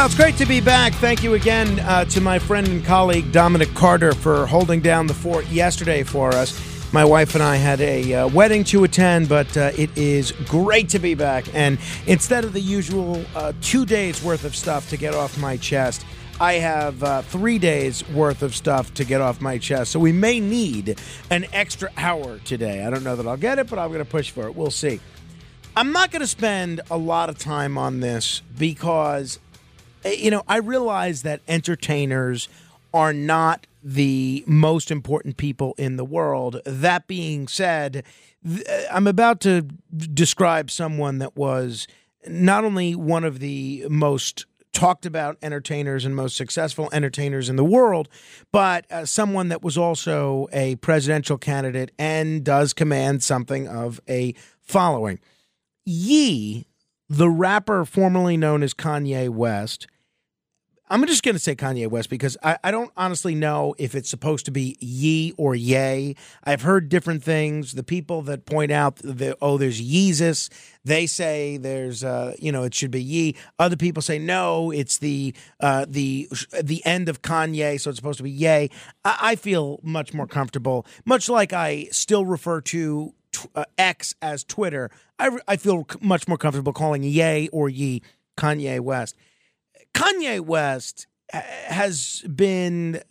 Well, it's great to be back. Thank you again uh, to my friend and colleague Dominic Carter for holding down the fort yesterday for us. My wife and I had a uh, wedding to attend, but uh, it is great to be back. And instead of the usual uh, two days worth of stuff to get off my chest, I have uh, three days worth of stuff to get off my chest. So we may need an extra hour today. I don't know that I'll get it, but I'm going to push for it. We'll see. I'm not going to spend a lot of time on this because you know, I realize that entertainers are not the most important people in the world. That being said, th- eh, I'm about to describe someone that was not only one of the most talked about entertainers and most successful entertainers in the world, but uh, someone that was also a presidential candidate and does command something of a following. Ye the rapper formerly known as Kanye West. I'm just going to say Kanye West because I, I, don't honestly know if it's supposed to be ye or yay. I've heard different things. The people that point out that, oh, there's Yeezus, they say there's, uh, you know, it should be ye. Other people say no, it's the uh, the the end of Kanye, so it's supposed to be yay. I, I feel much more comfortable, much like I still refer to uh, X as Twitter. I, I feel much more comfortable calling yay or ye Kanye West. Kanye West has been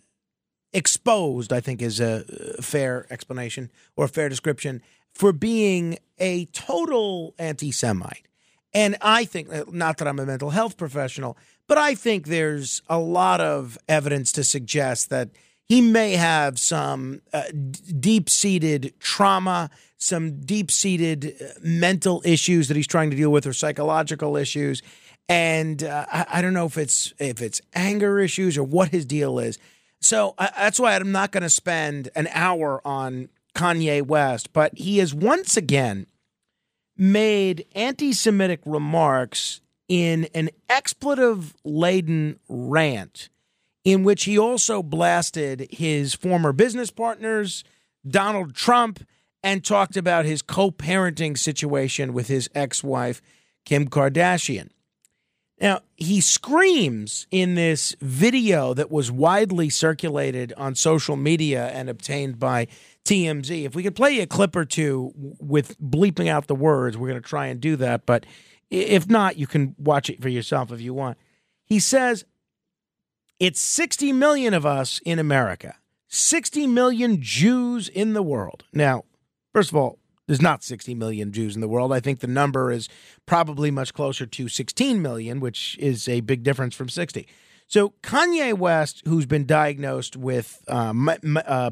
exposed, I think is a fair explanation or a fair description, for being a total anti Semite. And I think, uh, not that I'm a mental health professional, but I think there's a lot of evidence to suggest that he may have some uh, d- deep seated trauma, some deep seated uh, mental issues that he's trying to deal with, or psychological issues and uh, I, I, don't know if it's if it's anger issues or what his deal is. So uh, that's why I'm not going to spend an hour on Kanye West, but he has once again made anti-Semitic remarks in an expletive-laden rant, in which he also blasted his former business partners, Donald Trump, and talked about his co-parenting situation with his ex-wife Kim Kardashian. Now, he screams in this video that was widely circulated on social media and obtained by TMZ. If we could play a clip or two with bleeping out the words, we're going to try and do that. But if not, you can watch it for yourself if you want. He says, It's 60 million of us in America, 60 million Jews in the world. Now, first of all, there's not 60 million Jews in the world. I think the number is probably much closer to 16 million, which is a big difference from 60. So Kanye West, who's been diagnosed with, um, uh,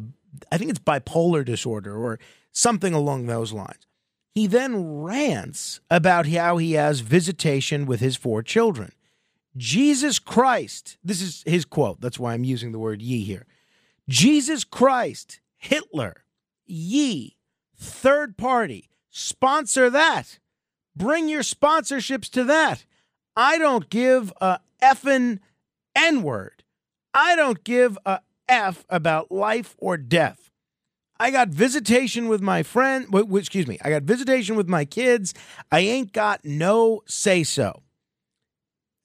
I think it's bipolar disorder or something along those lines, he then rants about how he has visitation with his four children. Jesus Christ, this is his quote. That's why I'm using the word ye here. Jesus Christ, Hitler, ye, third party. Sponsor that. Bring your sponsorships to that. I don't give a effing N word. I don't give a F about life or death. I got visitation with my friend, excuse me, I got visitation with my kids. I ain't got no say so.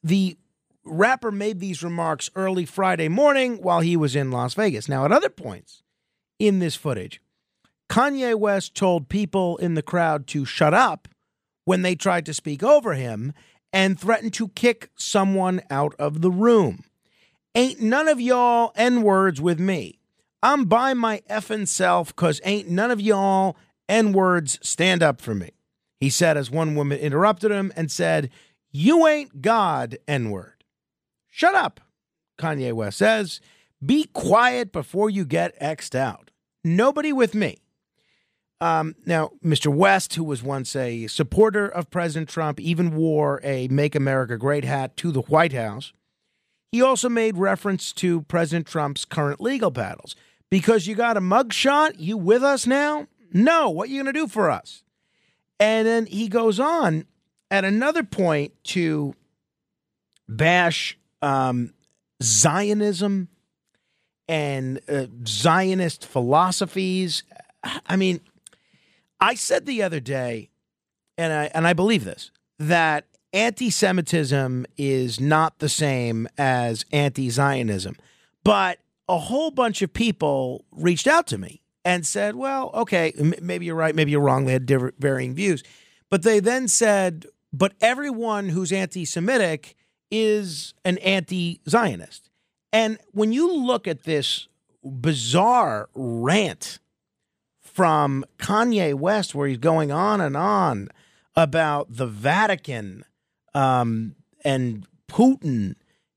The rapper made these remarks early Friday morning while he was in Las Vegas. Now, at other points in this footage, Kanye West told people in the crowd to shut up when they tried to speak over him and threatened to kick someone out of the room. Ain't none of y'all N words with me. I'm by my effing self because ain't none of y'all N words stand up for me. He said as one woman interrupted him and said, You ain't God, N word. Shut up, Kanye West says. Be quiet before you get X'd out. Nobody with me. Um, now, Mr. West, who was once a supporter of President Trump, even wore a Make America Great hat to the White House. He also made reference to President Trump's current legal battles. Because you got a mugshot, you with us now? No, what you going to do for us? And then he goes on at another point to bash um, Zionism and uh, Zionist philosophies. I mean, I said the other day, and I and I believe this that anti-Semitism is not the same as anti-Zionism, but a whole bunch of people reached out to me and said, "Well, okay, m- maybe you're right, maybe you're wrong." They had different, varying views, but they then said, "But everyone who's anti-Semitic is an anti-Zionist." And when you look at this bizarre rant from Kanye West, where he's going on and on about the Vatican um, and Putin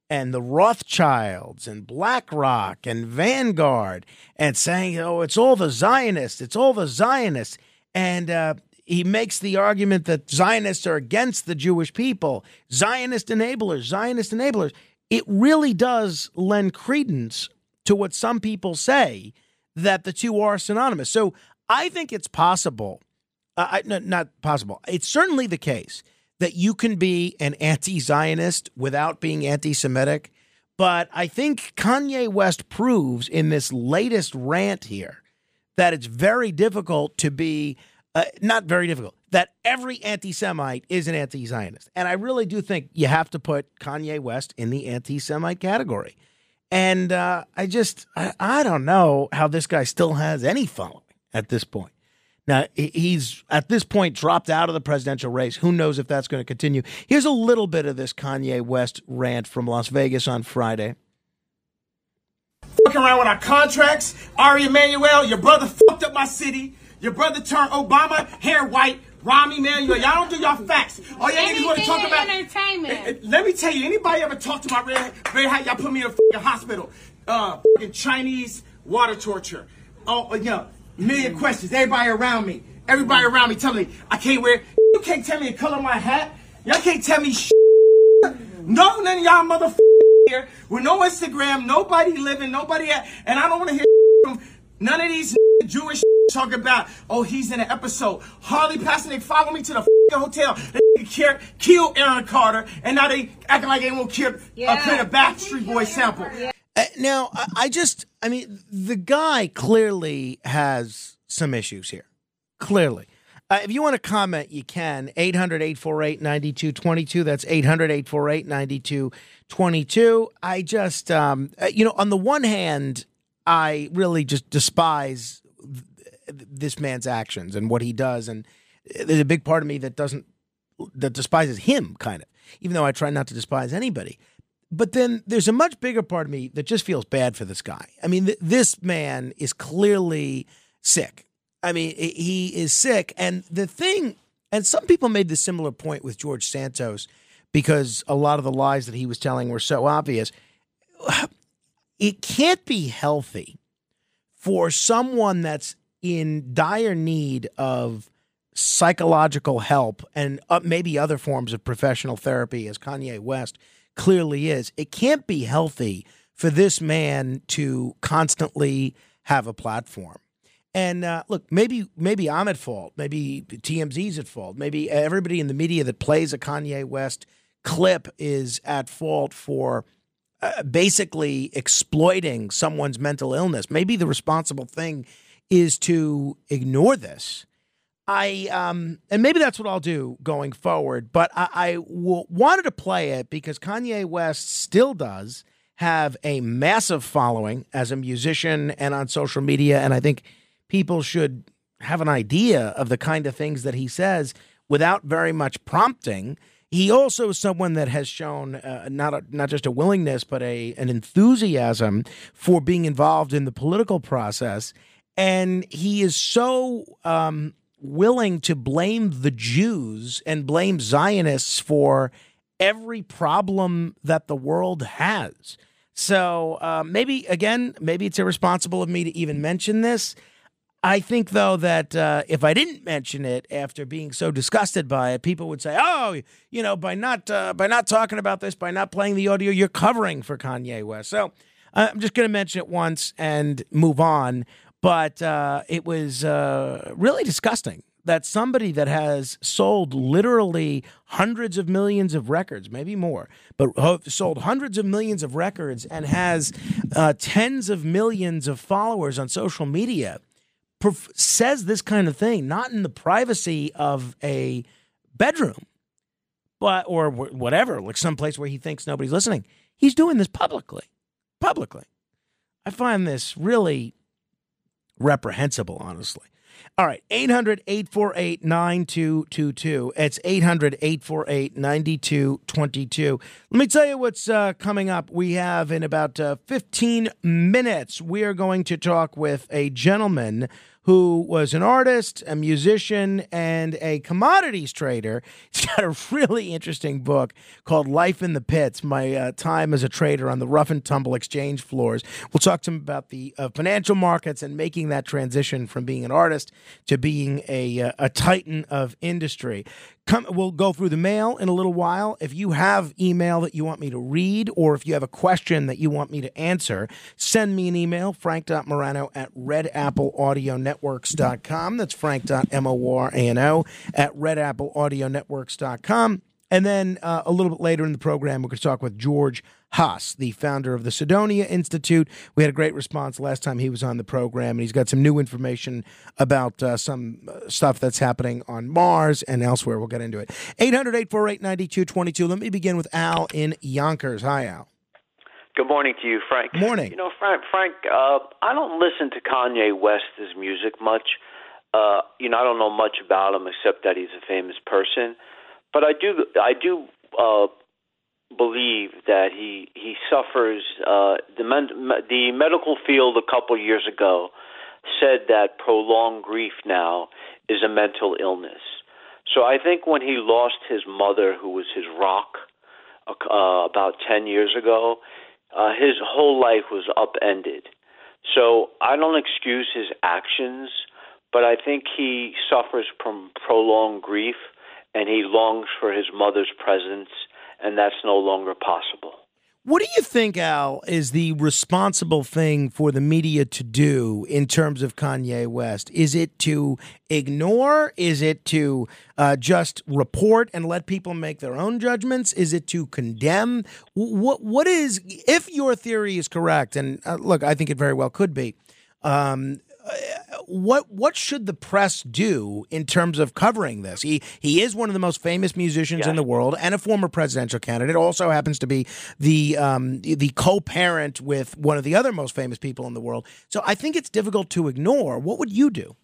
and the Rothschilds and BlackRock and Vanguard and saying, oh, it's all the Zionists, it's all the Zionists. And uh, he makes the argument that Zionists are against the Jewish people, Zionist enablers, Zionist enablers. It really does lend credence to what some people say that the two are synonymous. So I think it's possible, uh, I, no, not possible, it's certainly the case that you can be an anti Zionist without being anti Semitic. But I think Kanye West proves in this latest rant here that it's very difficult to be, uh, not very difficult, that every anti Semite is an anti Zionist. And I really do think you have to put Kanye West in the anti Semite category. And uh, I just, I, I don't know how this guy still has any following at this point. Now, he's at this point dropped out of the presidential race. Who knows if that's going to continue? Here's a little bit of this Kanye West rant from Las Vegas on Friday. Fucking around with our contracts. Ari Emanuel, your brother fucked up my city. Your brother turned Obama hair white. Rahm Emanuel, y'all don't do y'all facts. All y'all niggas want to talk about entertainment. Eh, eh, let me tell you, anybody ever talk to my red, red hat? Y'all put me in a fucking hospital. Uh, fucking Chinese water torture. Oh, uh, yeah million questions. Everybody around me, everybody around me telling me I can't wear. You can't tell me the color of my hat. Y'all can't tell me. No, none of y'all motherfuckers here with no Instagram, nobody living, nobody at, and I don't want to hear from none of these Jewish talk about. Oh, he's in an episode. Harley passing, they follow me to the hotel. They care, kill Aaron Carter, and now they acting like they won't kill, uh, yeah. uh, play the Backstreet Boy sample. Yeah. Uh, now, I just, I mean, the guy clearly has some issues here. Clearly. Uh, if you want to comment, you can. 800 848 9222. That's 800 848 9222. I just, um, uh, you know, on the one hand, I really just despise this man's actions and what he does. And there's a big part of me that doesn't, that despises him, kind of, even though I try not to despise anybody. But then there's a much bigger part of me that just feels bad for this guy. I mean, th- this man is clearly sick. I mean, he is sick. And the thing, and some people made the similar point with George Santos because a lot of the lies that he was telling were so obvious. It can't be healthy for someone that's in dire need of psychological help and uh, maybe other forms of professional therapy, as Kanye West clearly is. It can't be healthy for this man to constantly have a platform. And uh, look, maybe maybe I'm at fault. Maybe TMZ's at fault. Maybe everybody in the media that plays a Kanye West clip is at fault for uh, basically exploiting someone's mental illness. Maybe the responsible thing is to ignore this I um and maybe that's what I'll do going forward. But I, I w- wanted to play it because Kanye West still does have a massive following as a musician and on social media, and I think people should have an idea of the kind of things that he says without very much prompting. He also is someone that has shown uh, not a, not just a willingness, but a an enthusiasm for being involved in the political process, and he is so um, willing to blame the Jews and blame Zionists for every problem that the world has. So uh, maybe again, maybe it's irresponsible of me to even mention this. I think though that uh, if I didn't mention it after being so disgusted by it, people would say, "Oh, you know, by not uh, by not talking about this, by not playing the audio, you're covering for Kanye West." So uh, I'm just going to mention it once and move on. But uh, it was uh, really disgusting that somebody that has sold literally hundreds of millions of records, maybe more, but sold hundreds of millions of records and has uh, tens of millions of followers on social media, perf- says this kind of thing, not in the privacy of a bedroom, but or whatever, like someplace where he thinks nobody's listening. He's doing this publicly, publicly. I find this really reprehensible, honestly. All right, 800 848 9222. It's 800 848 9222. Let me tell you what's uh, coming up. We have in about uh, 15 minutes, we are going to talk with a gentleman who was an artist, a musician, and a commodities trader. He's got a really interesting book called Life in the Pits My uh, Time as a Trader on the Rough and Tumble Exchange Floors. We'll talk to him about the uh, financial markets and making that transition from being an artist to being a, uh, a titan of industry. Come, we'll go through the mail in a little while. If you have email that you want me to read, or if you have a question that you want me to answer, send me an email, frank.morano at redappleaudionetworks.com. That's frank.morano at redappleaudionetworks.com. And then uh, a little bit later in the program, we're going to talk with George Haas, the founder of the Cydonia Institute. We had a great response last time he was on the program, and he's got some new information about uh, some uh, stuff that's happening on Mars and elsewhere. We'll get into it. 800 848 9222. Let me begin with Al in Yonkers. Hi, Al. Good morning to you, Frank. Morning. You know, Frank, Frank uh, I don't listen to Kanye West's music much. Uh, you know, I don't know much about him except that he's a famous person but I do I do uh, believe that he he suffers. Uh, the men, the medical field a couple years ago said that prolonged grief now is a mental illness. So I think when he lost his mother, who was his rock, uh, about ten years ago, uh, his whole life was upended. So I don't excuse his actions, but I think he suffers from prolonged grief and he longs for his mother's presence, and that's no longer possible. What do you think, Al, is the responsible thing for the media to do in terms of Kanye West? Is it to ignore? Is it to uh, just report and let people make their own judgments? Is it to condemn? What What is, if your theory is correct, and uh, look, I think it very well could be. Um, what what should the press do in terms of covering this? He he is one of the most famous musicians yes. in the world and a former presidential candidate. Also happens to be the um, the co-parent with one of the other most famous people in the world. So I think it's difficult to ignore. What would you do?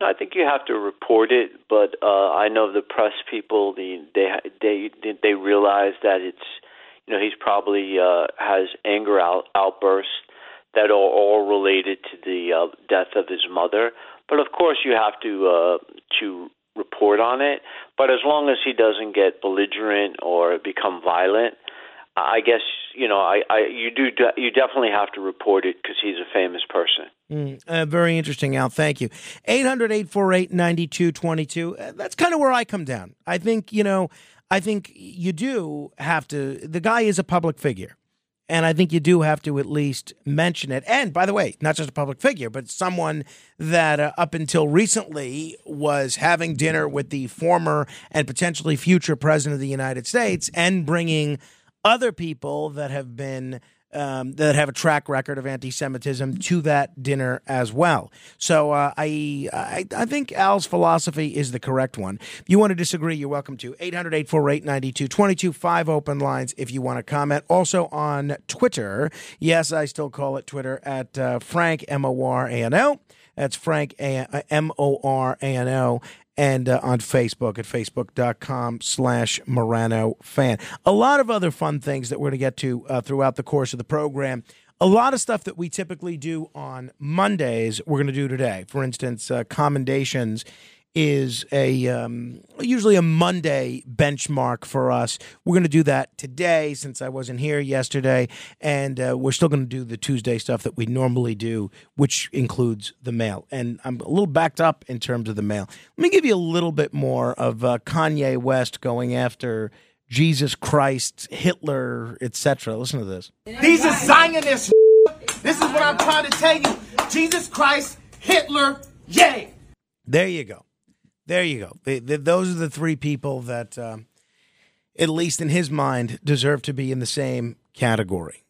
I think you have to report it, but uh, I know the press people the they they they realize that it's you know he's probably uh, has anger out, outbursts that are all related to the uh, death of his mother. But of course, you have to uh, to report on it. But as long as he doesn't get belligerent or become violent, I guess you know I, I you do you definitely have to report it because he's a famous person. Mm, uh, very interesting, Al. Thank you. 800 848 9222. Uh, that's kind of where I come down. I think, you know, I think you do have to. The guy is a public figure. And I think you do have to at least mention it. And by the way, not just a public figure, but someone that uh, up until recently was having dinner with the former and potentially future president of the United States and bringing other people that have been um, that have a track record of anti-Semitism to that dinner as well. So uh, I, I, I think Al's philosophy is the correct one. If you want to disagree, you're welcome to 800-848-9222, five open lines if you want to comment. Also on Twitter, yes, I still call it Twitter at uh, Frank M O R A N O. That's Frank M O R A N O and uh, on Facebook at facebook.com slash Morano fan. A lot of other fun things that we're going to get to uh, throughout the course of the program. A lot of stuff that we typically do on Mondays, we're going to do today. For instance, uh, commendations is a um, usually a Monday benchmark for us. We're going to do that today since I wasn't here yesterday, and uh, we're still going to do the Tuesday stuff that we normally do, which includes the mail. And I'm a little backed up in terms of the mail. Let me give you a little bit more of uh, Kanye West going after. Jesus Christ, Hitler, etc. Listen to this. These are Zionists. This is what I'm trying to tell you. Jesus Christ, Hitler, yay. There you go. There you go. They, they, those are the three people that, um, at least in his mind, deserve to be in the same category.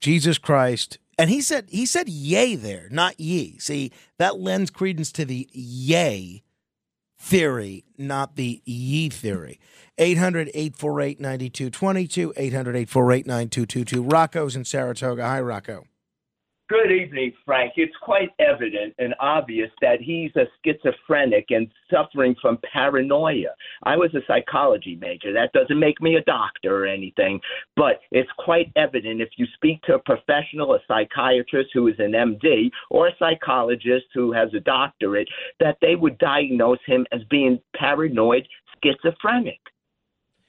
Jesus Christ, and he said he said yay there, not ye. See, that lends credence to the yay theory, not the ye theory. 800 848 9222, 800 848 9222. Rocco's in Saratoga. Hi, Rocco. Good evening, Frank. It's quite evident and obvious that he's a schizophrenic and suffering from paranoia. I was a psychology major. That doesn't make me a doctor or anything, but it's quite evident if you speak to a professional, a psychiatrist who is an MD, or a psychologist who has a doctorate, that they would diagnose him as being paranoid schizophrenic.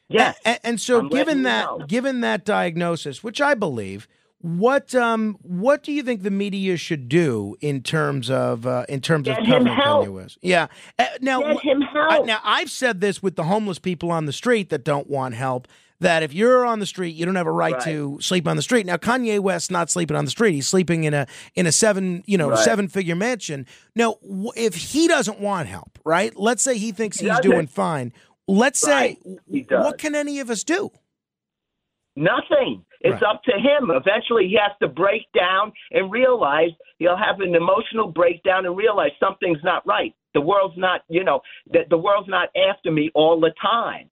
Yes. And, and so, I'm given that, know. given that diagnosis, which I believe, what um, what do you think the media should do in terms of uh, in terms of Get him covering. Kanye West? Yeah. Uh, now, Get him I, now I've said this with the homeless people on the street that don't want help. That if you're on the street, you don't have a right, Right. to sleep on the street. Now, Kanye West's not sleeping on the street; he's sleeping in a in a seven you know Right. seven figure mansion. Now, w- if he doesn't want help, right? Let's say he thinks He he's doesn't. doing fine. Let's say, Right. Does. what can any of us do? Nothing. It's Right. up to him. Eventually, he has to break down and realize he'll have an emotional breakdown and realize something's not right. The world's not, you know, that the world's not after me all the time.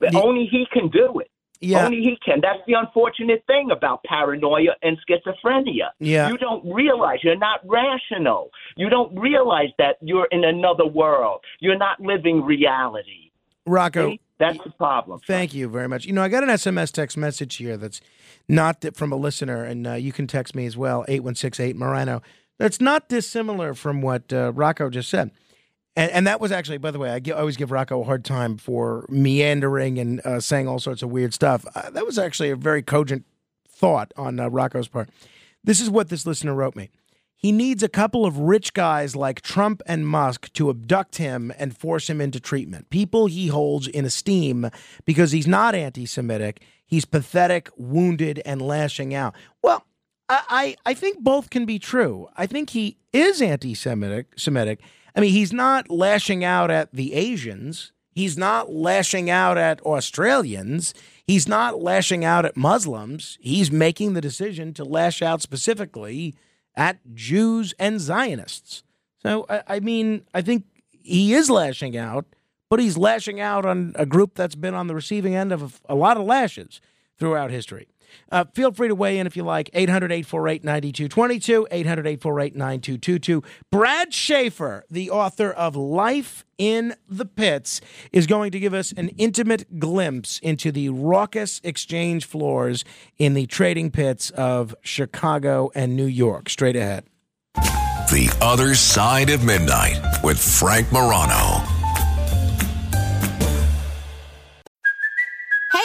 But Yeah. only he can do it. Yeah. Only he can. That's the unfortunate thing about paranoia and schizophrenia. Yeah. You don't realize you're not rational. You don't realize that you're in another world. You're not living reality. Rocco? That's the problem. Thank you very much. You know, I got an SMS text message here that's not th- from a listener, and uh, you can text me as well, 8168 Morano. That's not dissimilar from what uh, Rocco just said. And, and that was actually, by the way, I, gi- I always give Rocco a hard time for meandering and uh, saying all sorts of weird stuff. Uh, that was actually a very cogent thought on uh, Rocco's part. This is what this listener wrote me. He needs a couple of rich guys like Trump and Musk to abduct him and force him into treatment. People he holds in esteem because he's not anti Semitic. He's pathetic, wounded, and lashing out. Well, I, I, think both can be true. I think he is anti Semitic. Semitic. I mean, he's not lashing out at the Asians. He's not lashing out at Australians. He's not lashing out at Muslims. He's making the decision to lash out specifically at Jews and Zionists. So, I, I mean, I think he is lashing out, but he's lashing out on a group that's been on the receiving end of a, lot of lashes throughout history. Uh, feel free to weigh in if you like. 800 848 9222, 800 848 9222. Brad Schaeffer, the author of Life in the Pits, is going to give us an intimate glimpse into the raucous exchange floors in the trading pits of Chicago and New York. Straight ahead. The Other Side of Midnight with Frank Morano.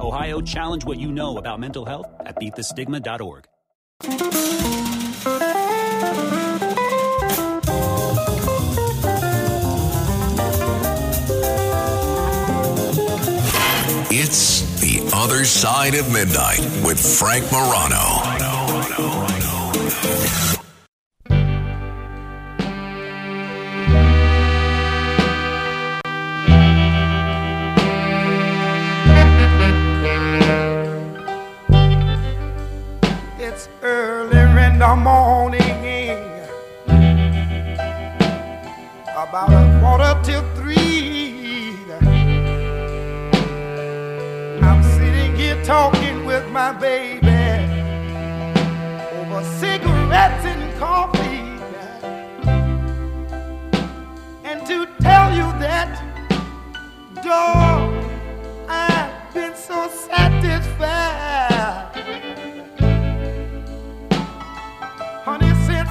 Ohio, challenge what you know about mental health at beatthestigma.org. It's The Other Side of Midnight with Frank Morano. In the morning, about a quarter till three. I'm sitting here talking with my baby over cigarettes and coffee. And to tell you that, dog, I've been so satisfied.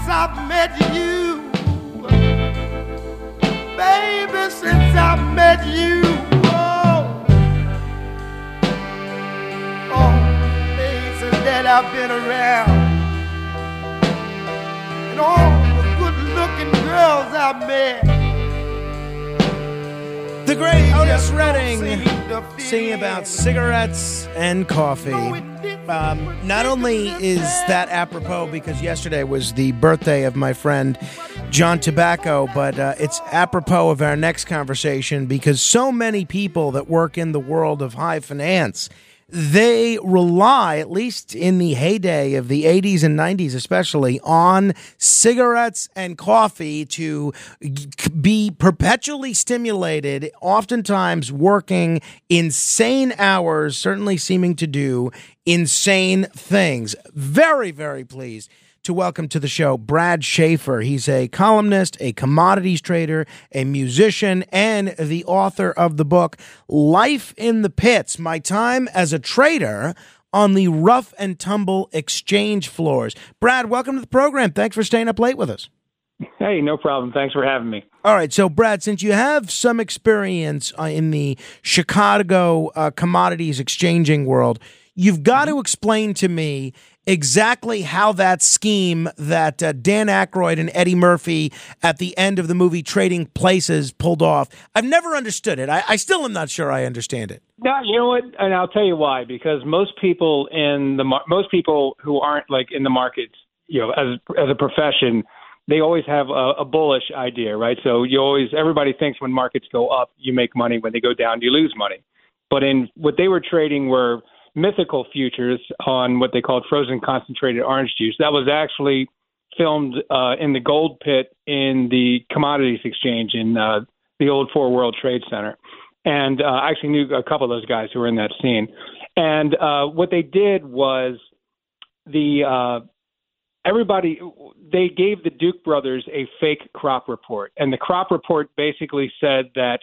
I've met you, baby, since I've met you, oh, oh, places that I've been around, and all the good-looking girls I've met. The great Otis Redding singing about cigarettes and coffee. Um, not only is that apropos because yesterday was the birthday of my friend John Tabacco, but uh, it's apropos of our next conversation because so many people that work in the world of high finance they rely, at least in the heyday of the 80s and 90s, especially, on cigarettes and coffee to be perpetually stimulated, oftentimes working insane hours, certainly seeming to do insane things. Very, very pleased to welcome to the show Brad Schaeffer. He's a columnist, a commodities trader, a musician, and the author of the book Life in the Pits My Time as a Trader on the Rough and Tumble Exchange Floors. Brad, welcome to the program. Thanks for staying up late with us. Hey, no problem. Thanks for having me. All right, so Brad, since you have some experience uh, in the Chicago uh, commodities exchanging world, you've got to explain to me exactly how that scheme that uh, Dan Aykroyd and Eddie Murphy at the end of the movie Trading Places pulled off. I've never understood it. I, I still am not sure I understand it. No, you know what? And I'll tell you why. Because most people in the mar- most people who aren't like in the markets, you know, as as a profession, they always have a, a bullish idea, right? So you always everybody thinks when markets go up, you make money. When they go down, you lose money. But in what they were trading were mythical futures on what they called frozen concentrated orange juice. That was actually filmed uh, in the gold pit in the commodities exchange in uh, the old Four World Trade Center. And uh, I actually knew a couple of those guys who were in that scene. And uh, what they did was the uh, everybody they gave the Duke brothers a fake crop report, and the crop report basically said that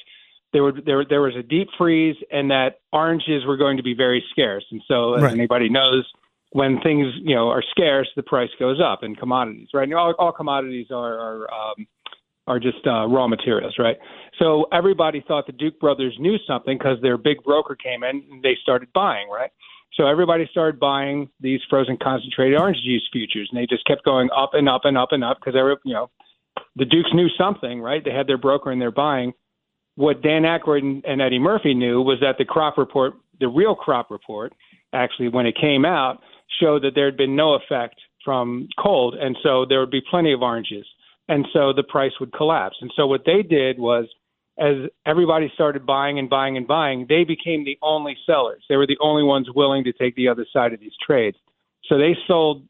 there were there there was a deep freeze and that oranges were going to be very scarce. And so, as Right. anybody knows, when things you know are scarce, the price goes up in commodities. Right? And all, all commodities are are um, are just uh, raw materials, right? So everybody thought the Duke brothers knew something because their big broker came in and they started buying, right? So everybody started buying these frozen concentrated orange juice futures, and they just kept going up and up and up and up because every you know the Dukes knew something, right? They had their broker and they're buying. What Dan Aykroyd and, Eddie Murphy knew was that the crop report, the real crop report, actually, when it came out, showed that there had been no effect from cold, and so there would be plenty of oranges, and so the price would collapse. And so what they did was, as everybody started buying and buying and buying, they became the only sellers. They were the only ones willing to take the other side of these trades. So they sold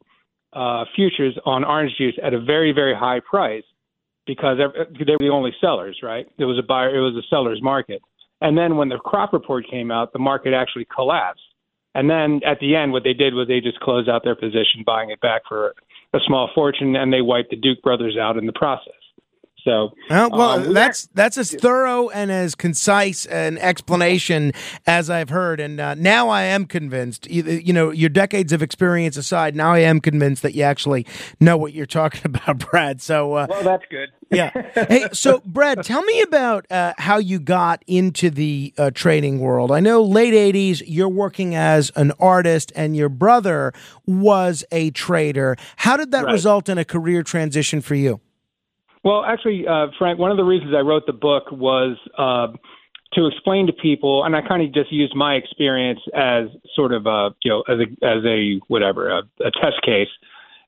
uh, futures on orange juice at a very, very high price because they were the only sellers, right? It was a buyer, it was a seller's market. And then when the crop report came out, the market actually collapsed. And then at the end, what they did was they just closed out their position, buying it back for a small fortune, and they wiped the Duke brothers out in the process. So, well, well um, that's that's as thorough and as concise an explanation as I've heard, and uh, now I am convinced. You, you, know, your decades of experience aside, now I am convinced that you actually know what you're talking about, Brad. So, uh, well, that's good. yeah. Hey, so Brad, tell me about uh, how you got into the uh, trading world. I know late '80s, you're working as an artist, and your brother was a trader. How did that Right. result in a career transition for you? Well, actually, uh, Frank, one of the reasons I wrote the book was uh, to explain to people, and I kind of just used my experience as sort of a, you know, as a, as a whatever, a, a test case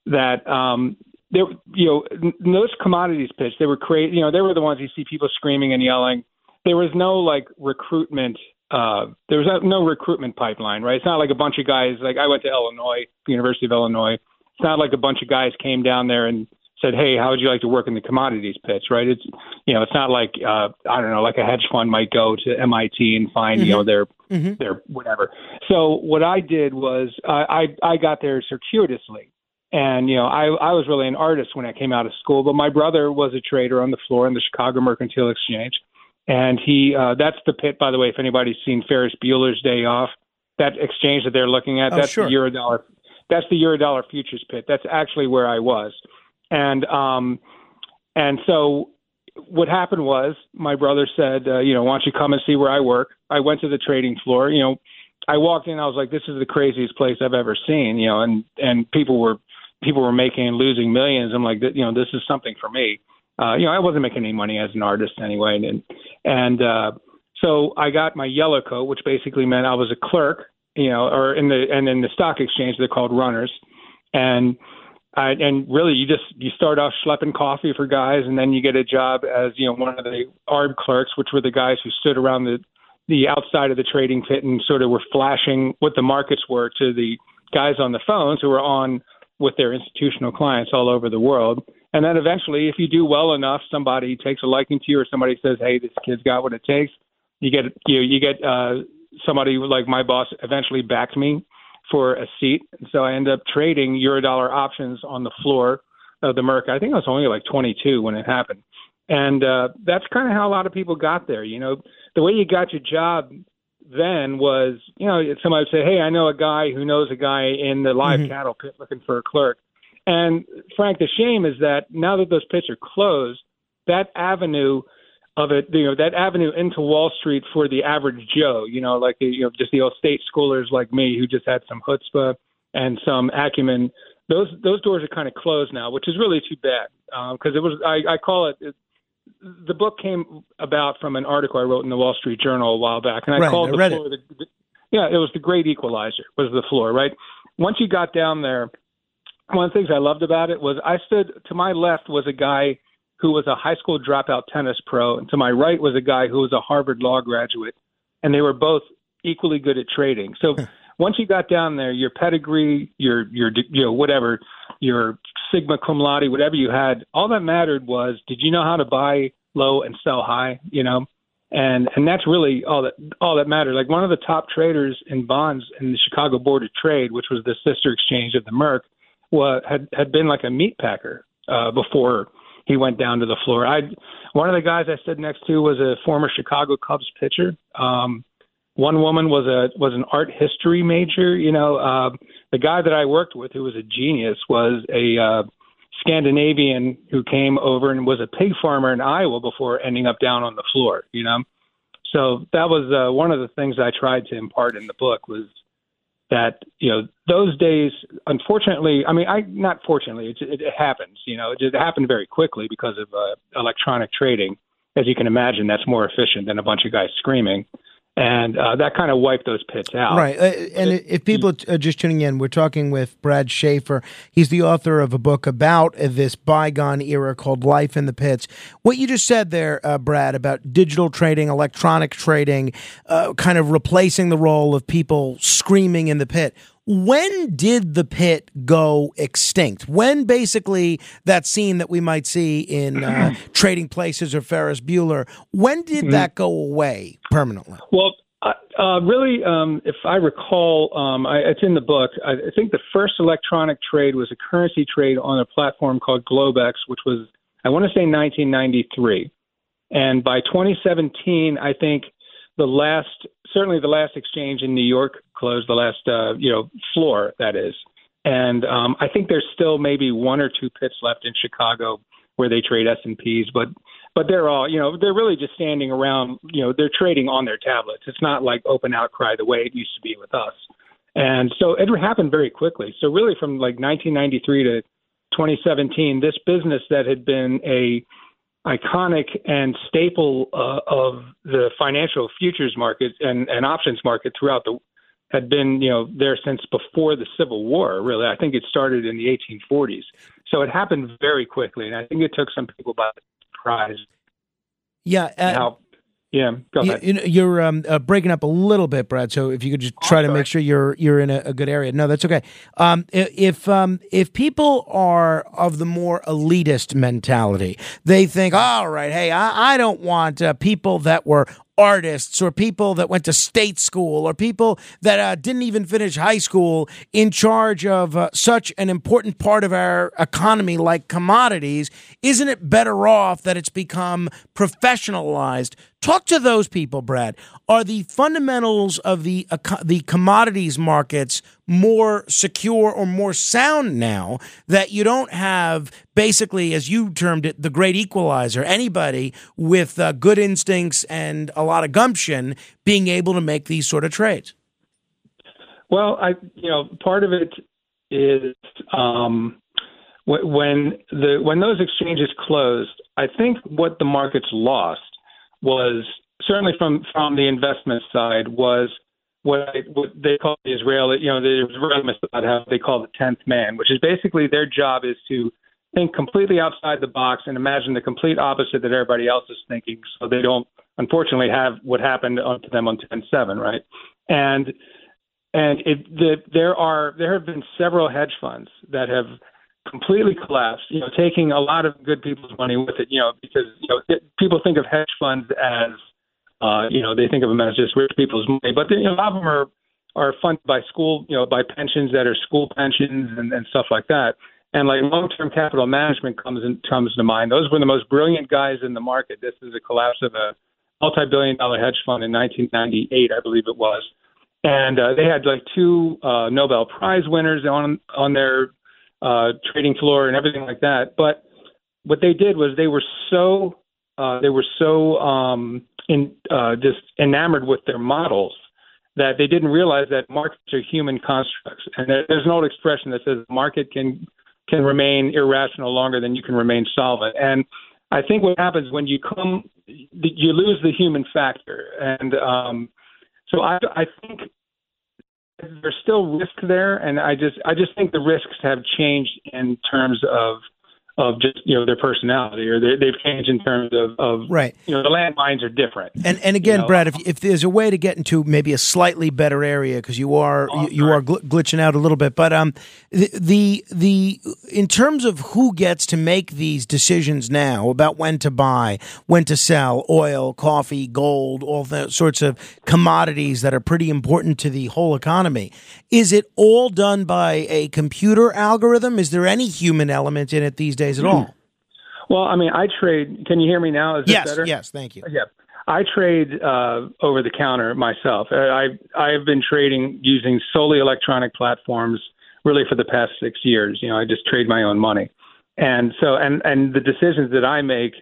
that um, there, you know, those commodities pitch, they were create, you know, they were the ones you see people screaming and yelling. There was no like recruitment. Uh, there was no recruitment pipeline, right? It's not like a bunch of guys. Like I went to Illinois, University of Illinois. It's not like a bunch of guys came down there and said, "Hey, how would you like to work in the commodities pitch?" Right? It's you know, it's not like uh, I don't know, like a hedge fund might go to MIT and find you know their their whatever. So what I did was I I, I got there circuitously, and you know I I was really an artist when I came out of school, but my brother was a trader on the floor in the Chicago Mercantile Exchange, and he uh, that's the pit by the way. If anybody's seen Ferris Bueller's Day Off, that exchange that they're looking at, Oh, that's sure. the Eurodollar. That's the Eurodollar futures pit. That's actually where I was, and um, and so what happened was my brother said, uh, you know, why don't you come and see where I work? I went to the trading floor. You know, I walked in. I was like, this is the craziest place I've ever seen. You know, and and people were people were making and losing millions. I'm like, you know, this is something for me. Uh, you know, I wasn't making any money as an artist anyway, and and uh, so I got my yellow coat, which basically meant I was a clerk. You know, or in the and in the stock exchange they're called runners, and I, and really you just you start off schlepping coffee for guys, and then you get a job as you know one of the ARB clerks, which were the guys who stood around the the outside of the trading pit and sort of were flashing what the markets were to the guys on the phones who were on with their institutional clients all over the world. And then eventually, if you do well enough, somebody takes a liking to you, or somebody says, "Hey, this kid's got what it takes." You get you you get uh, somebody like my boss eventually backed me for a seat, and so I end up trading eurodollar options on the floor of the Merc. I think I was only like 22 when it happened, and uh, that's kind of how a lot of people got there. You know, the way you got your job then was, you know, somebody would say, "Hey, I know a guy who knows a guy in the live Mhm. cattle pit looking for a clerk." And Frank, the shame is that now that those pits are closed, that avenue of it, you know, that avenue into Wall Street for the average Joe, you know, like you know, just the old state schoolers like me who just had some chutzpah and some acumen. Those those doors are kind of closed now, which is really too bad um, because it was I, I call it, it. The book came about from an article I wrote in the Wall Street Journal a while back, and I Right, called I the floor the, the yeah, it was the great equalizer was the floor, right? Once you got down there, one of the things I loved about it was I stood to my left was a guy who was a high school dropout tennis pro, and to my right was a guy who was a Harvard law graduate, and they were both equally good at trading. So once you got down there, your pedigree, your your you know whatever, your sigma cum laude, whatever you had, all that mattered was did you know how to buy low and sell high, you know? And and that's really all that all that mattered. Like one of the top traders in bonds in the Chicago Board of Trade, which was the sister exchange of the Merc, was had had been like a meat packer uh, before he went down to the floor. I one of the guys I stood next to was a former Chicago Cubs pitcher. Um, one woman was a was an art history major. You know, uh, the guy that I worked with, who was a genius, was a uh, Scandinavian who came over and was a pig farmer in Iowa before ending up down on the floor. You know, so that was uh, one of the things I tried to impart in the book was that you know those days unfortunately i mean i not fortunately it, it, it happens you know it, it happened very quickly because of uh, electronic trading. As you can imagine that's more efficient than a bunch of guys screaming and uh, that kind of wiped those pits out. Right. Uh, and if people are just tuning in, we're talking with Brad Schaeffer. He's the author of a book about this bygone era called Life in the Pits. What you just said there, uh, Brad, about digital trading, electronic trading, uh, kind of replacing the role of people screaming in the pit. When did the pit go extinct? When basically that scene that we might see in uh, Trading Places or Ferris Bueller, when did Mm-hmm. that go away permanently? Well, uh, uh, really, um, if I recall, um, I, it's in the book. I, I think the first electronic trade was a currency trade on a platform called Globex, which was, I want to say, 1993. And by 2017, I think the last, certainly the last exchange in New York closed, the last, uh, you know, floor that is. And um, I think there's still maybe one or two pits left in Chicago where they trade S and Ps, but but they're all you know they're really just standing around. You know, they're trading on their tablets. It's not like open outcry the way it used to be with us. And so it happened very quickly. So really, from like 1993 to 2017, this business that had been a iconic and staple uh, of the financial futures market and, and options market throughout the had been you know there since before the Civil War. Really, I think it started in the 1840s. So it happened very quickly, and I think it took some people by surprise. Yeah. Uh, how, yeah, go ahead. you you're um, uh, breaking up a little bit, Brad. So if you could just try to make sure you're you're in a, a good area. No, that's okay. Um, if um, if people are of the more elitist mentality, they think, all right, hey, I, I don't want uh, people that were artists or people that went to state school or people that uh, didn't even finish high school in charge of uh, such an important part of our economy like commodities isn't it better off that it's become professionalized? Talk to those people brad. Are the fundamentals of the eco- the commodities markets more secure or more sound now that you don't have basically as you termed it the great equalizer anybody with uh, good instincts and a lot of gumption being able to make these sort of trades Well, I you know part of it is um, when the when those exchanges closed. I think what the markets lost was certainly from from the investment side was what, I, what they call the Israeli, you know, the Israelis about how they call the tenth man, which is basically their job is to think completely outside the box and imagine the complete opposite that everybody else is thinking, so they don't unfortunately have what happened to them on ten seven, right? And and it, the, there are there have been several hedge funds that have completely collapsed. You know, taking a lot of good people's money with it. You know, because you know it, people think of hedge funds as uh, you know they think of them as just rich people's money, but you know, a lot of them are are funded by school you know by pensions that are school pensions and, and stuff like that. And like long-term capital management comes in, comes to mind. Those were the most brilliant guys in the market. This is a collapse of a multi-billion-dollar hedge fund in 1998, I believe it was and uh, they had like two uh, Nobel Prize winners on on their uh, trading floor and everything like that. But what they did was they were so uh, they were so um, in uh, just enamored with their models that they didn't realize that markets are human constructs. And there's an old expression that says market can can remain irrational longer than you can remain solvent. And I think what happens when you come, you lose the human factor. And um, so I, I think there's still risk there, and I just I just think the risks have changed in terms of of just you know their personality, or they, they've changed in terms of, of Right. You know, the landmines are different. And and again, You know? Brad, if if there's a way to get into maybe a slightly better area because you are you, you are gl- glitching out a little bit, but um, the, the the in terms of who gets to make these decisions now about when to buy, when to sell, oil, coffee, gold, all the sorts of commodities that are pretty important to the whole economy, is it all done by a computer algorithm? Is there any human element in it these days at all? Well, I mean, I trade. Can you hear me now? Is Yes, better? yes, thank you. Yeah, I trade uh, over the counter myself. Uh, I I've been trading using solely electronic platforms really for the past six years. You know, I just trade my own money, and so and and the decisions that I make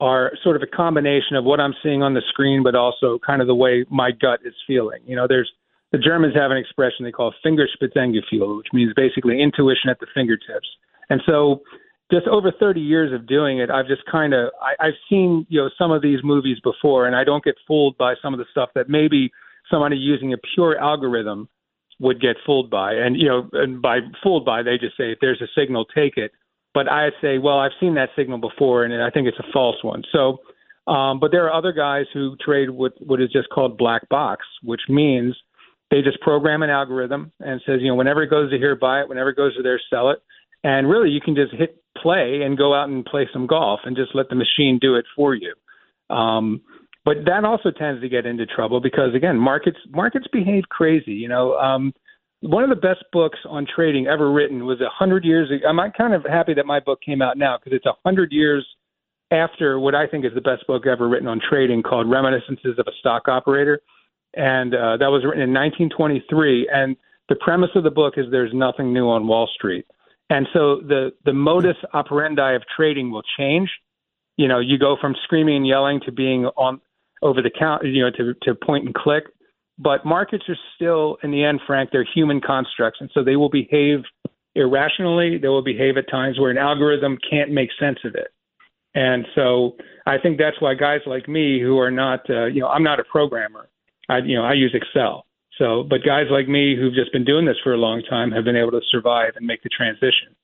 are sort of a combination of what I'm seeing on the screen, but also kind of the way my gut is feeling. You know, there's the Germans have an expression they call Fingerspitzengefühl, which means basically intuition at the fingertips. And so just over 30 years of doing it, I've just kind of I've seen you know some of these movies before, and I don't get fooled by some of the stuff that maybe somebody using a pure algorithm would get fooled by. And you know, and by fooled by, they just say if there's a signal, take it. But I say, well, I've seen that signal before, and I think it's a false one. So, um, but there are other guys who trade with what is just called black box, which means they just program an algorithm and says, you know, whenever it goes to here, buy it. Whenever it goes to there, sell it. And really, you can just hit play and go out and play some golf and just let the machine do it for you. Um, but that also tends to get into trouble because again, markets markets behave crazy. You know, um, one of the best books on trading ever written was a hundred years. ago. I'm kind of happy that my book came out now because it's a hundred years after what I think is the best book ever written on trading called Reminiscences of a Stock Operator, and uh, that was written in 1923. And the premise of the book is there's nothing new on Wall Street. And so the the modus operandi of trading will change. You know, you go from screaming and yelling to being on over the count, you know, to to point and click. But markets are still, in the end, Frank, they're human constructs, and so they will behave irrationally. They will behave at times where an algorithm can't make sense of it. And so I think that's why guys like me, who are not, uh, you know, I'm not a programmer. I, you know, I use Excel. So, but guys like me who've just been doing this for a long time have been able to survive and make the transition.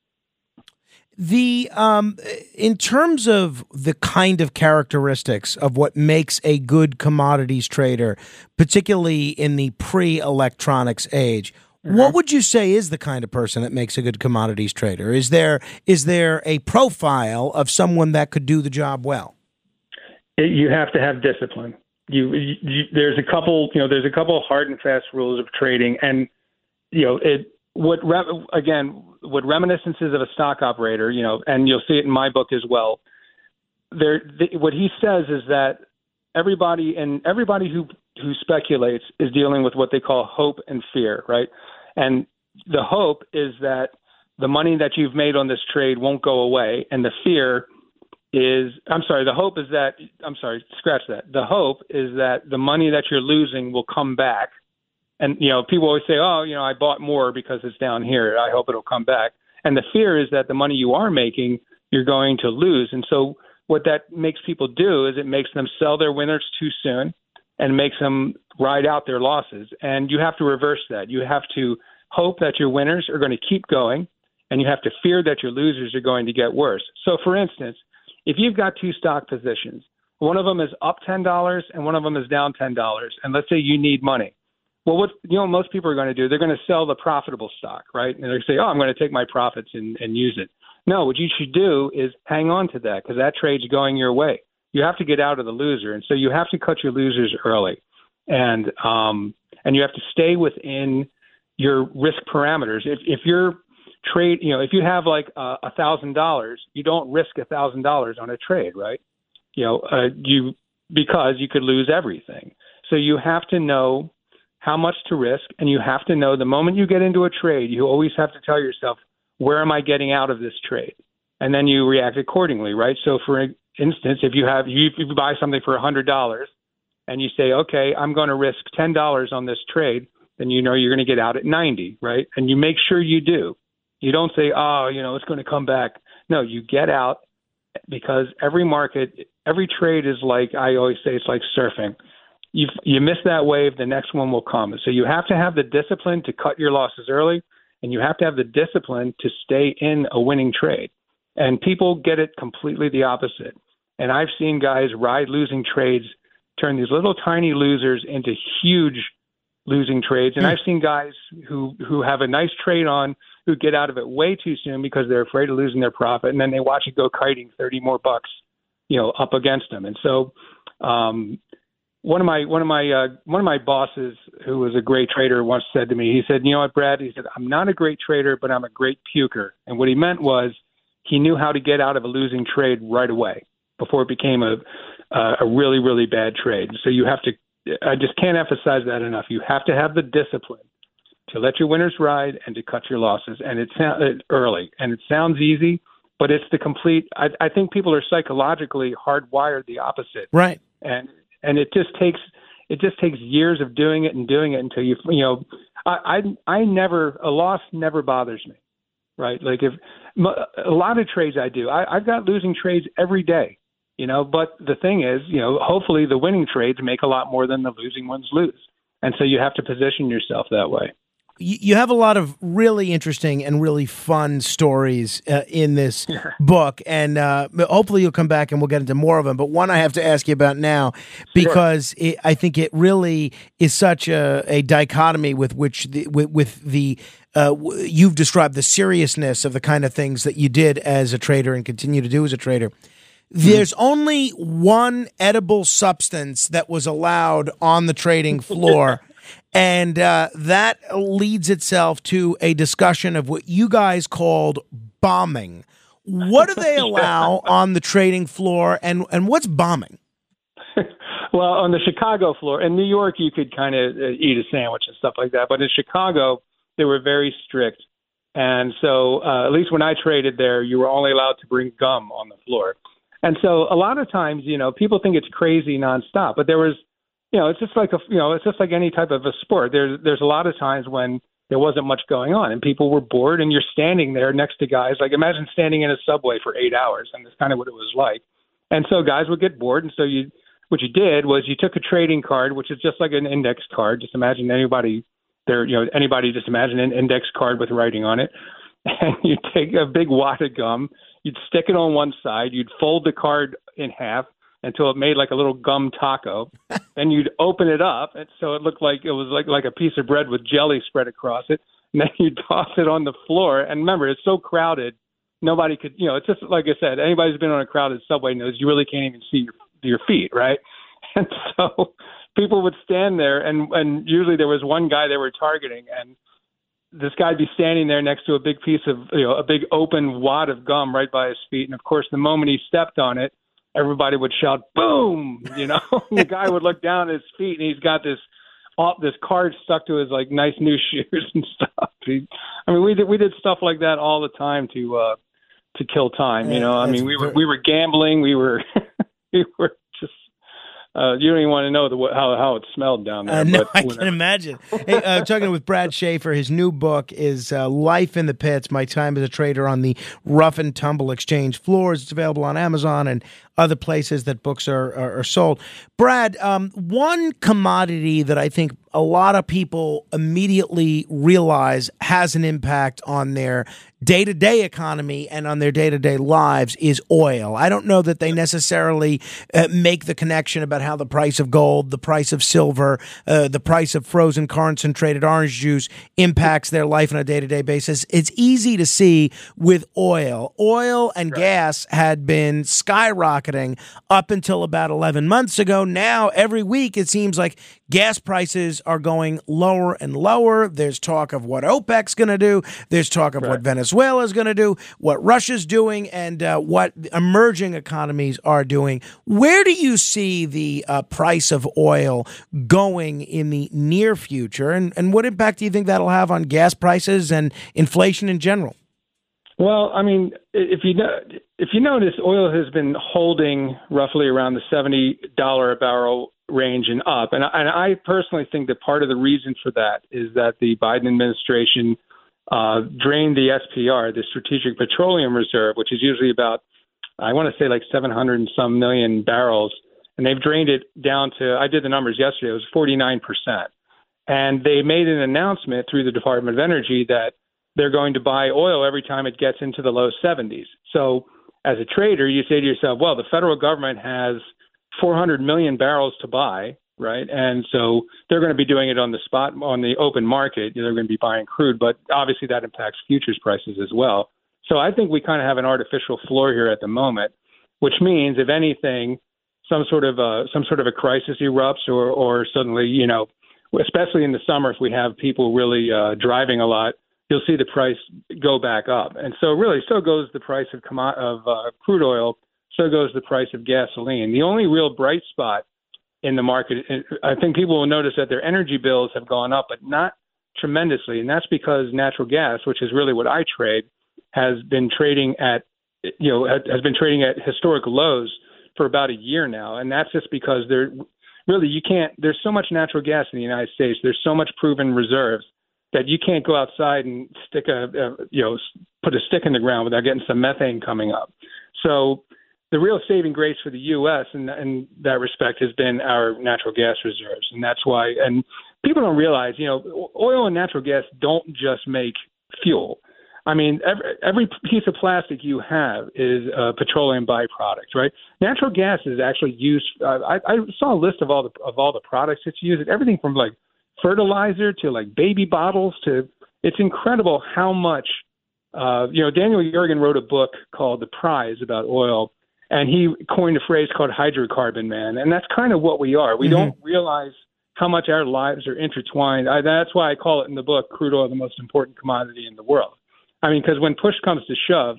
The um, in terms of the kind of characteristics of what makes a good commodities trader, particularly in the pre-electronics age, mm-hmm. what would you say is the kind of person that makes a good commodities trader? Is there is there a profile of someone that could do the job well? You have to have discipline you, you there's a couple you know there's a couple hard and fast rules of trading and you know it what again what reminiscences of a stock operator you know and you'll see it in my book as well. There the, what he says is that everybody and everybody who who speculates is dealing with what they call hope and fear right? And the hope is that the money that you've made on this trade won't go away and the fear is I'm sorry, the hope is that I'm sorry, scratch that. The hope is that the money that you're losing will come back. And you know, people always say, "Oh, you know, I bought more because it's down here. I hope it'll come back." And the fear is that the money you are making, you're going to lose. And so what that makes people do is it makes them sell their winners too soon and makes them ride out their losses. And you have to reverse that. You have to hope that your winners are going to keep going and you have to fear that your losers are going to get worse. So for instance, if you've got two stock positions, one of them is up ten dollars and one of them is down ten dollars, and let's say you need money. Well, what you know most people are going to do, they're going to sell the profitable stock, right? And they say, "Oh, I'm going to take my profits and, and use it." No, what you should do is hang on to that because that trade's going your way. You have to get out of the loser, and so you have to cut your losers early, and um, and you have to stay within your risk parameters. If if you're trade, you know, if you have like a thousand dollars, you don't risk a thousand dollars on a trade, right? You know, uh, you because you could lose everything. So you have to know how much to risk, and you have to know the moment you get into a trade, you always have to tell yourself, where am I getting out of this trade? And then you react accordingly, right? So, for instance, if you have you, if you buy something for a hundred dollars, and you say, okay, I'm going to risk ten dollars on this trade, then you know you're going to get out at ninety, right? And you make sure you do. You don't say, oh, you know, it's going to come back. No, you get out because every market, every trade is like I always say, it's like surfing. You you miss that wave, the next one will come. So you have to have the discipline to cut your losses early, and you have to have the discipline to stay in a winning trade. And people get it completely the opposite. And I've seen guys ride losing trades, turn these little tiny losers into huge losing trades. And mm. I've seen guys who who have a nice trade on who get out of it way too soon because they're afraid of losing their profit, and then they watch it go kiting thirty more bucks, you know, up against them. And so, um, one of my one of my uh, one of my bosses, who was a great trader, once said to me, he said, "You know what, Brad?" He said, "I'm not a great trader, but I'm a great puker." And what he meant was he knew how to get out of a losing trade right away before it became a uh, a really really bad trade. So you have to. I just can't emphasize that enough. You have to have the discipline to let your winners ride and to cut your losses. And it sounds early, and it sounds easy, but it's the complete. I, I think people are psychologically hardwired the opposite, right? And and it just takes it just takes years of doing it and doing it until you you know I I, I never a loss never bothers me, right? Like if a lot of trades I do, I, I've got losing trades every day. You know, but the thing is, you know, hopefully the winning trades make a lot more than the losing ones lose, and so you have to position yourself that way you have a lot of really interesting and really fun stories uh, in this yeah. book, and uh, hopefully you'll come back and we'll get into more of them. But one I have to ask you about now because sure. it, I think it really is such a, a dichotomy with which the, with, with the uh, you've described the seriousness of the kind of things that you did as a trader and continue to do as a trader. There's mm only one edible substance that was allowed on the trading floor. And uh, that leads itself to a discussion of what you guys called bombing. What do they allow on the trading floor, and, and what's bombing? well, on the Chicago floor, in New York, you could kind of uh, eat a sandwich and stuff like that. But in Chicago, they were very strict. And so, uh, at least when I traded there, you were only allowed to bring gum on the floor. And so, a lot of times, you know, people think it's crazy nonstop, but there was you know, it's just like a you know, it's just like any type of a sport. There's there's a lot of times when there wasn't much going on and people were bored and you're standing there next to guys like imagine standing in a subway for eight hours and that's kind of what it was like. And so guys would get bored and so you what you did was you took a trading card, which is just like an index card. Just imagine anybody there, you know, anybody just imagine an index card with writing on it. And you take a big wad of gum, you'd stick it on one side, you'd fold the card in half, until it made like a little gum taco. then you'd open it up, and so it looked like it was like like a piece of bread with jelly spread across it. And then you'd toss it on the floor. And remember, it's so crowded, nobody could. You know, it's just like I said. Anybody who's been on a crowded subway knows you really can't even see your your feet, right? And so people would stand there, and and usually there was one guy they were targeting, and this guy'd be standing there next to a big piece of you know a big open wad of gum right by his feet, and of course the moment he stepped on it everybody would shout boom! You know? The guy would look down at his feet and he's got this off this card stuck to his like nice new shoes and stuff. He, i mean we did we did stuff like that all the time to uh to kill time you know? I mean we were we were gambling we were we were uh, you don't even want to know the, how how it smelled down there. Uh, no, I can imagine. hey, uh, talking with Brad Schaeffer, his new book is uh, "Life in the Pits: My Time as a Trader on the Rough and Tumble Exchange Floors." It's available on Amazon and other places that books are are, are sold. Brad, um, one commodity that I think a lot of people immediately realize has an impact on their day to day economy and on their day to day lives is oil. I don't know that they necessarily uh, make the connection about how the price of gold, the price of silver, uh, the price of frozen concentrated orange juice impacts their life on a day to day basis. It's easy to see with oil. Oil and right. gas had been skyrocketing up until about 11 months ago. Now, every week, it seems like gas prices are going lower and lower. There's talk of what OPEC's going to do, there's talk of right. what Venezuela Venezuela is going to do, what Russia's doing, and uh, what emerging economies are doing. Where do you see the uh, price of oil going in the near future, and, and what impact do you think that'll have on gas prices and inflation in general? Well, I mean, if you know, if you notice, oil has been holding roughly around the seventy dollar a barrel range and up, and I, and I personally think that part of the reason for that is that the Biden administration uh, drained the SPR, the Strategic Petroleum Reserve, which is usually about, I want to say like 700 and some million barrels. And they've drained it down to, I did the numbers yesterday, it was 49%. And they made an announcement through the Department of Energy that they're going to buy oil every time it gets into the low 70s. So as a trader, you say to yourself, well, the federal government has 400 million barrels to buy right? And so they're going to be doing it on the spot on the open market. They're going to be buying crude, but obviously that impacts futures prices as well. So I think we kind of have an artificial floor here at the moment, which means if anything, some sort of a, some sort of a crisis erupts, or or suddenly you know, especially in the summer, if we have people really uh, driving a lot, you'll see the price go back up. And so really, so goes the price of commo- of uh, crude oil. So goes the price of gasoline. The only real bright spot in the market. I think people will notice that their energy bills have gone up, but not tremendously, and that's because natural gas, which is really what I trade, has been trading at you know has been trading at historic lows for about a year now, and that's just because there really you can't. There's so much natural gas in the United States. There's so much proven reserves that you can't go outside and stick a, a you know put a stick in the ground without getting some methane coming up. So the real saving grace for the U.S. in, in that respect has been our natural gas reserves, and that's why. And people don't realize, you know, oil and natural gas don't just make fuel. I mean, every, every piece of plastic you have is a petroleum byproduct, right? Natural gas is actually used. Uh, I, I saw a list of all the of all the products it's used. Everything from like fertilizer to like baby bottles to. It's incredible how much. Uh, you know, Daniel Yergin wrote a book called The Prize about oil, and he coined a phrase called hydrocarbon man, and that's kind of what we are. We Mm-hmm. don't realize how much our lives are intertwined. I, that's why I call it in the book crude oil the most important commodity in the world. I mean, because when push comes to shove,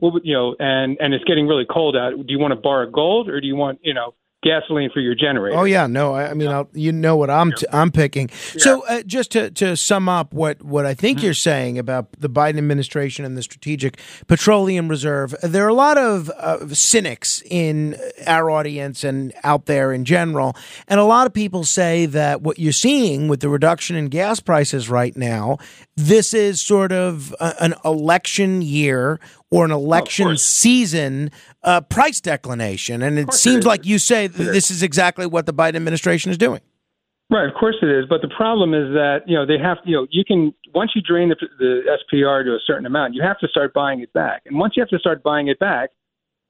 well, you know, and and it's getting really cold out. Do you want to borrow gold or do you want you know gasoline for your generator? Oh yeah, no, I, I mean, I'll, you know what I'm t- I'm picking. So uh, just to, to sum up what what I Mm-hmm. think you're saying about the Biden administration and the Strategic Petroleum Reserve, there are a lot of uh, cynics in our audience and out there in general, and a lot of people say that what you're seeing with the reduction in gas prices right now, this is sort of a, an election year or an election season uh, price declination, and it seems like you say this is exactly what the Biden administration is doing. Right, of course it is. But the problem is that you know they have you know you can once you drain the, the SPR to a certain amount, you have to start buying it back. And once you have to start buying it back,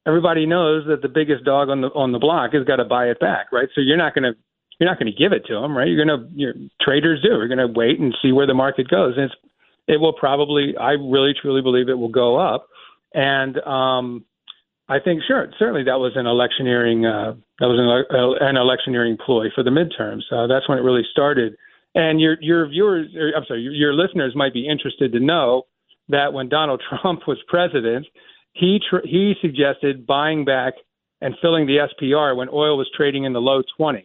everybody knows that the biggest dog on the on the block has got to buy it back, right? So you're not going to you're not going to give it to them, right? You're going to your traders do. You're going to wait and see where the market goes, and it's, it will probably. I really truly believe it will go up, and um, I think sure, certainly that was an electioneering uh, that was an, uh, an electioneering ploy for the midterms. Uh, that's when it really started. And your your viewers, or, I'm sorry, your, listeners might be interested to know that when Donald Trump was president, he tr- he suggested buying back and filling the SPR when oil was trading in the low 20s.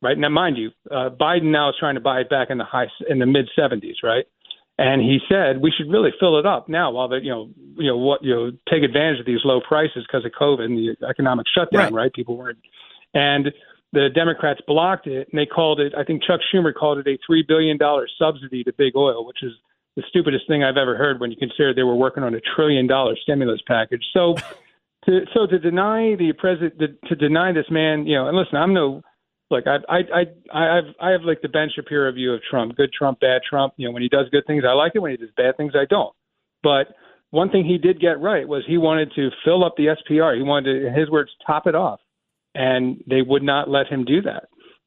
Right now, mind you, uh, Biden now is trying to buy it back in the high in the mid 70s. Right. And he said we should really fill it up now while the you know you know what you know take advantage of these low prices because of COVID and the economic shutdown. Right. People weren't, and the Democrats blocked it and they called it. I think Chuck Schumer called it a three billion dollar subsidy to big oil, which is the stupidest thing I've ever heard when you consider they were working on a trillion dollar stimulus package. So. To, so to deny the president to, to deny this man, you know, and listen, I'm no look, I I I I have I have like the Ben Shapiro view of Trump. Good Trump, bad Trump. You know, when he does good things, I like it. When he does bad things, I don't. But one thing he did get right was he wanted to fill up the SPR. He wanted to, in his words, top it off, and they would not let him do that.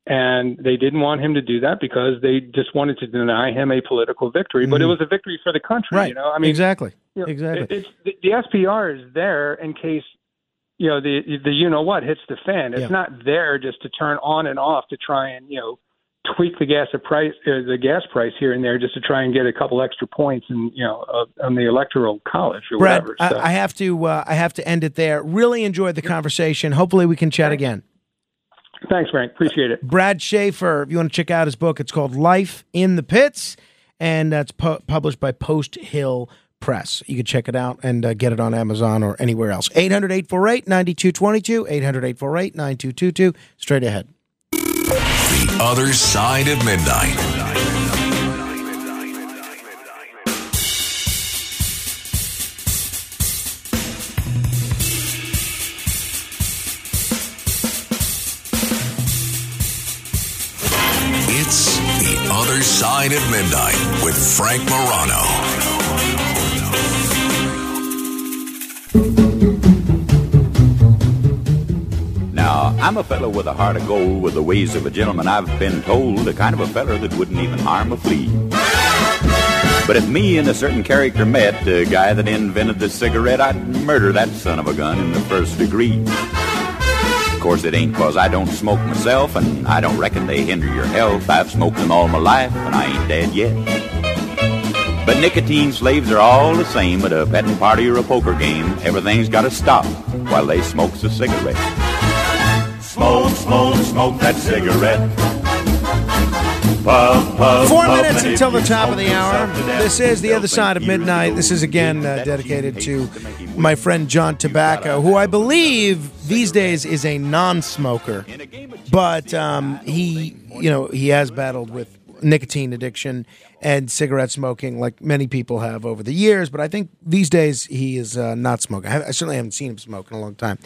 And they didn't want him to do that because they just wanted to deny him a political victory. But it Mhm. was a victory for the country. Right. You know, I mean, exactly. you know, exactly. it- It's the, the SPR is there in case you know the the you know what hits the fan. It's Yeah. not there just to turn on and off to try and you know tweak the gas price uh, the gas price here and there just to try and get a couple extra points and you know uh, on the electoral college or Brad, whatever. I, I have to uh, I have to end it there. Really enjoyed the conversation. Hopefully, we can chat again. Thanks, Frank. Appreciate it. Brad Schaeffer, if you want to check out his book, it's called Life in the Pits, and that's pu- published by Post Hill Press. You can check it out and uh, get it on Amazon or anywhere else. 800 848 9222, 800 848 9222. Straight ahead. The other side of midnight. It's The Other Side of Midnight with Frank Morano. I'm a fellow with a heart of gold, with the ways of a gentleman, I've been told, the kind of a feller that wouldn't even harm a flea. But if me and a certain character met, the guy that invented the cigarette, I'd murder that son of a gun in the first degree. Of course, it ain't 'cause I don't smoke myself, and I don't reckon they hinder your health. I've smoked them all my life, and I ain't dead yet. But nicotine slaves are all the same at a petting party or a poker game. Everything's gotta stop while they smokes a cigarette. Smoke, smoke, smoke that cigarette. Puff, puff, Four puff, minutes until the top of the hour. yourself to death, This is the other side of midnight. This is again uh, dedicated to my friend John Tabacco, who I believe these days is a non-smoker, but um, he, you know, he has battled with nicotine addiction and cigarette smoking, like many people have over the years. But I think these days he is uh, not smoking. I, I, certainly haven't seen him smoke in a long time.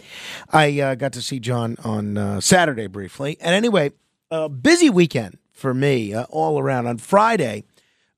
I uh, got to see John on uh, Saturday briefly, and anyway, a busy weekend for me uh, all around. On Friday,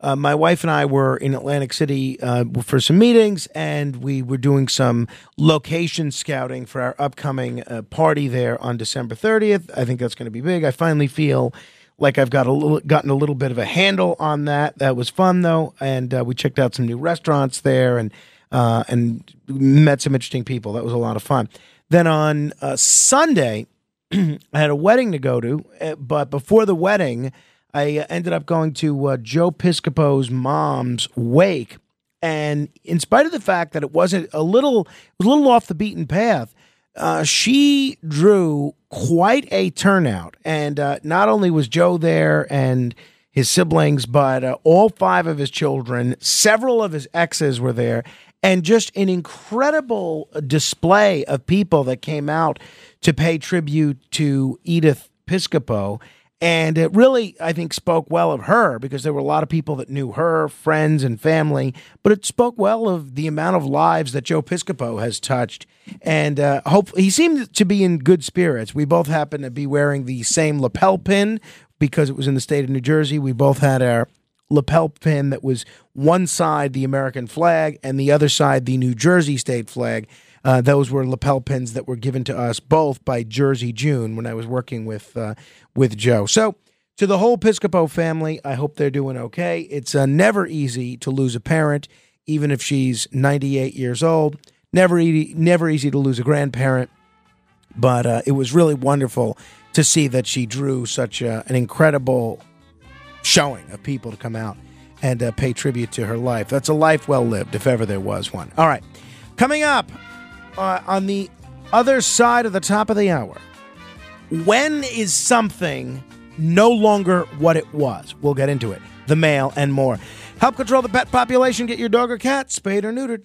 uh, my wife and I were in Atlantic City uh, for some meetings, and we were doing some location scouting for our upcoming party there on December 30th. I think that's going to be big. I finally feel like I've got a little, gotten a little bit of a handle on that. That was fun though, and uh, we checked out some new restaurants there and uh, and met some interesting people. That was a lot of fun. Then on uh, Sunday, I had a wedding to go to, but before the wedding. I uh, ended up going to uh, Joe Piscopo's mom's wake, and in spite of the fact that it wasn't a little, it was a little off the beaten path, uh, she drew quite a turnout. And uh, not only was Joe there and his siblings, but uh, all five of his children, several of his exes were there, and just an incredible display of people that came out to pay tribute to Edith Piscopo. And it really, I think, spoke well of her because there were a lot of people that knew her, friends and family, but it spoke well of the amount of lives that Joe Piscopo has touched. And uh, hope he seemed to be in good spirits. We both happened to be wearing the same lapel pin because it was in the state of New Jersey. We both had our lapel pin that was one side the American flag and the other side the New Jersey state flag. Uh, those were lapel pins that were given to us both by Jersey June when I was working with uh, with Joe. So to the whole Piscopo family, I hope they're doing okay. It's uh, never easy to lose a parent, even if she's 98 years old. Never easy, never easy to lose a grandparent. But uh, it was really wonderful to see that she drew such a, an incredible showing of people to come out and uh, pay tribute to her life. That's a life well lived, if ever there was one. All right. Coming up, uh, on the other side of the top of the hour, when is something no longer what it was? We'll get into it. The mail and more. Help control the pet population. Get your dog or cat spayed or neutered.